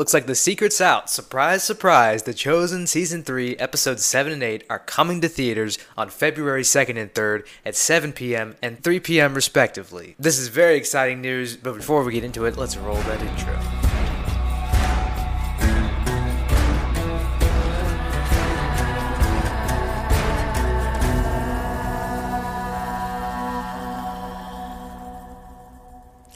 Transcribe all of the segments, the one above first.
Looks like the secret's out. Surprise, surprise. The Chosen Season 3, Episodes 7 and 8 are coming to theaters on February 2nd and 3rd at 7 p.m. and 3 p.m. respectively. This is very exciting news, but before we get into it, let's roll that intro.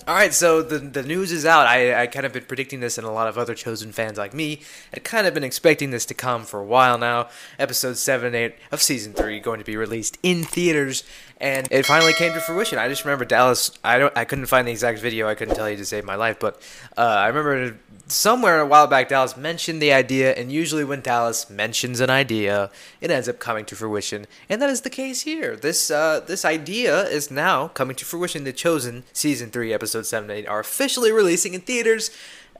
All right, so the the news is out. I I kind of been predicting this, and a lot of other chosen fans like me had kind of been expecting this to come for a while now. Episode seven, eight of season three going to be released in theaters, and it finally came to fruition. I just remember Dallas. I don't. I couldn't find the exact video. I couldn't tell you to save my life, but uh, I remember somewhere a while back Dallas mentioned the idea, and usually when Dallas mentions an idea, it ends up coming to fruition, and that is the case here. This uh, this idea is now coming to fruition. The Chosen season three episode episodes 7 and 8 are officially releasing in theaters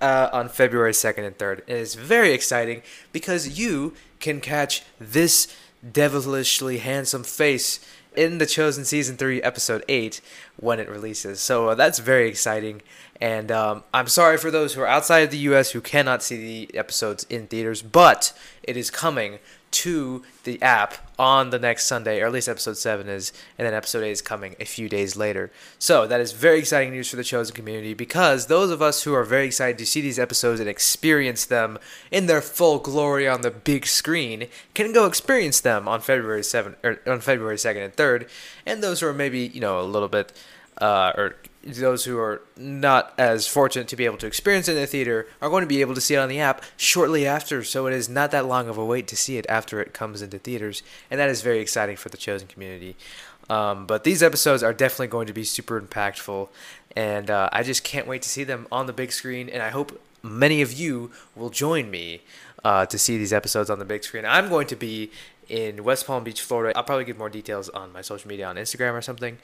uh, on February 2nd and 3rd. And It is very exciting because you can catch this devilishly handsome face in the Chosen Season 3, Episode 8 when it releases. So uh, that's very exciting. And um, I'm sorry for those who are outside of the US who cannot see the episodes in theaters, but it is coming to the app on the next Sunday, or at least episode 7 is, and then episode 8 is coming a few days later. So that is very exciting news for the Chosen community because those of us who are very excited to see these episodes and experience them in their full glory on the big screen can go experience them on February 7th, or on February 2nd and 3rd, and those who are maybe, you know, a little bit, uh, or those who are not as fortunate to be able to experience it in the theater are going to be able to see it on the app shortly after, so it is not that long of a wait to see it after it comes into theaters, and that is very exciting for the chosen community. Um, but these episodes are definitely going to be super impactful, and uh, I just can't wait to see them on the big screen, and I hope many of you will join me uh, to see these episodes on the big screen. I'm going to be in West Palm Beach, Florida. I'll probably give more details on my social media on Instagram or something.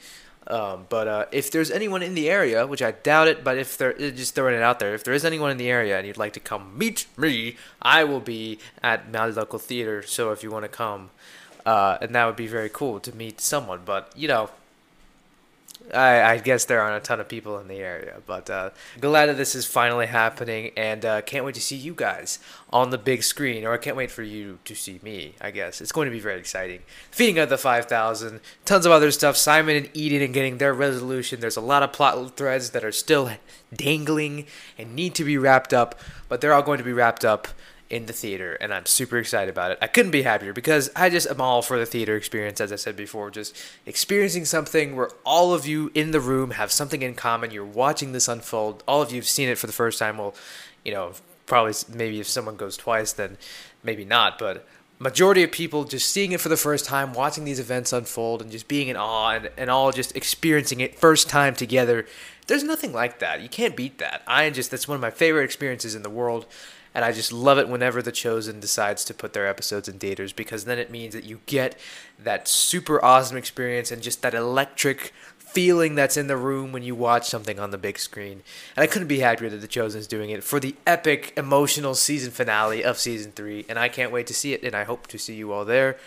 Um, but uh, if there's anyone in the area, which I doubt it, but if there just throwing it out there, if there is anyone in the area and you'd like to come meet me, I will be at my local theater. So if you want to come, uh, and that would be very cool to meet someone. But you know, I, I, guess there aren't a ton of people in the area, but uh, glad that this is finally happening, and uh, can't wait to see you guys on the big screen. Or I can't wait for you to see me. I guess it's going to be very exciting. Feeding of the five thousand, tons of other stuff. Simon and Eden and getting their resolution. There's a lot of plot threads that are still dangling and need to be wrapped up, but they're all going to be wrapped up in the theater, and I'm super excited about it. I couldn't be happier because I just am all for the theater experience, as I said before. Just experiencing something where all of you in the room have something in common. You're watching this unfold. All of you have seen it for the first time. Well, you know, probably maybe if someone goes twice, then maybe not, but majority of people just seeing it for the first time, watching these events unfold, and just being in awe and, and all just experiencing it first time together. There's nothing like that. You can't beat that. I just that's one of my favorite experiences in the world and I just love it whenever The Chosen decides to put their episodes in theaters because then it means that you get that super awesome experience and just that electric feeling that's in the room when you watch something on the big screen. And I couldn't be happier that The Chosen is doing it for the epic, emotional season finale of season three. And I can't wait to see it, and I hope to see you all there.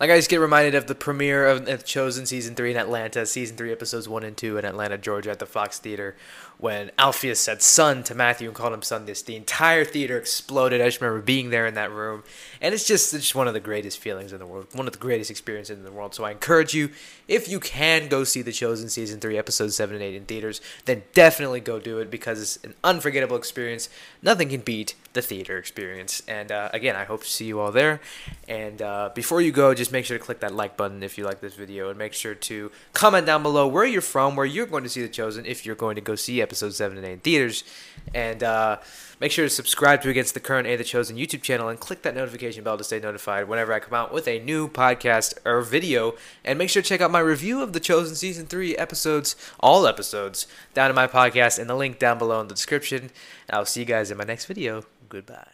Like I just get reminded of the premiere of Chosen season three in Atlanta, season three episodes one and two in Atlanta, Georgia, at the Fox Theater, when Alpheus said son to Matthew and called him son. This the entire theater exploded. I just remember being there in that room, and it's just it's just one of the greatest feelings in the world, one of the greatest experiences in the world. So I encourage you, if you can go see The Chosen season three, episodes seven and eight in theaters, then definitely go do it because it's an unforgettable experience. Nothing can beat the theater experience. And uh, again, I hope to see you all there. And uh, before you go, just make sure to click that like button if you like this video, and make sure to comment down below where you're from, where you're going to see The Chosen, if you're going to go see episode 7 and 8 in theaters. And uh, make sure to subscribe to Against the Current A The Chosen YouTube channel and click that notification bell to stay notified whenever I come out with a new podcast or video. And make sure to check out my review of The Chosen Season 3 episodes, all episodes, down in my podcast and the link down below in the description. And I'll see you guys in my next video. Goodbye.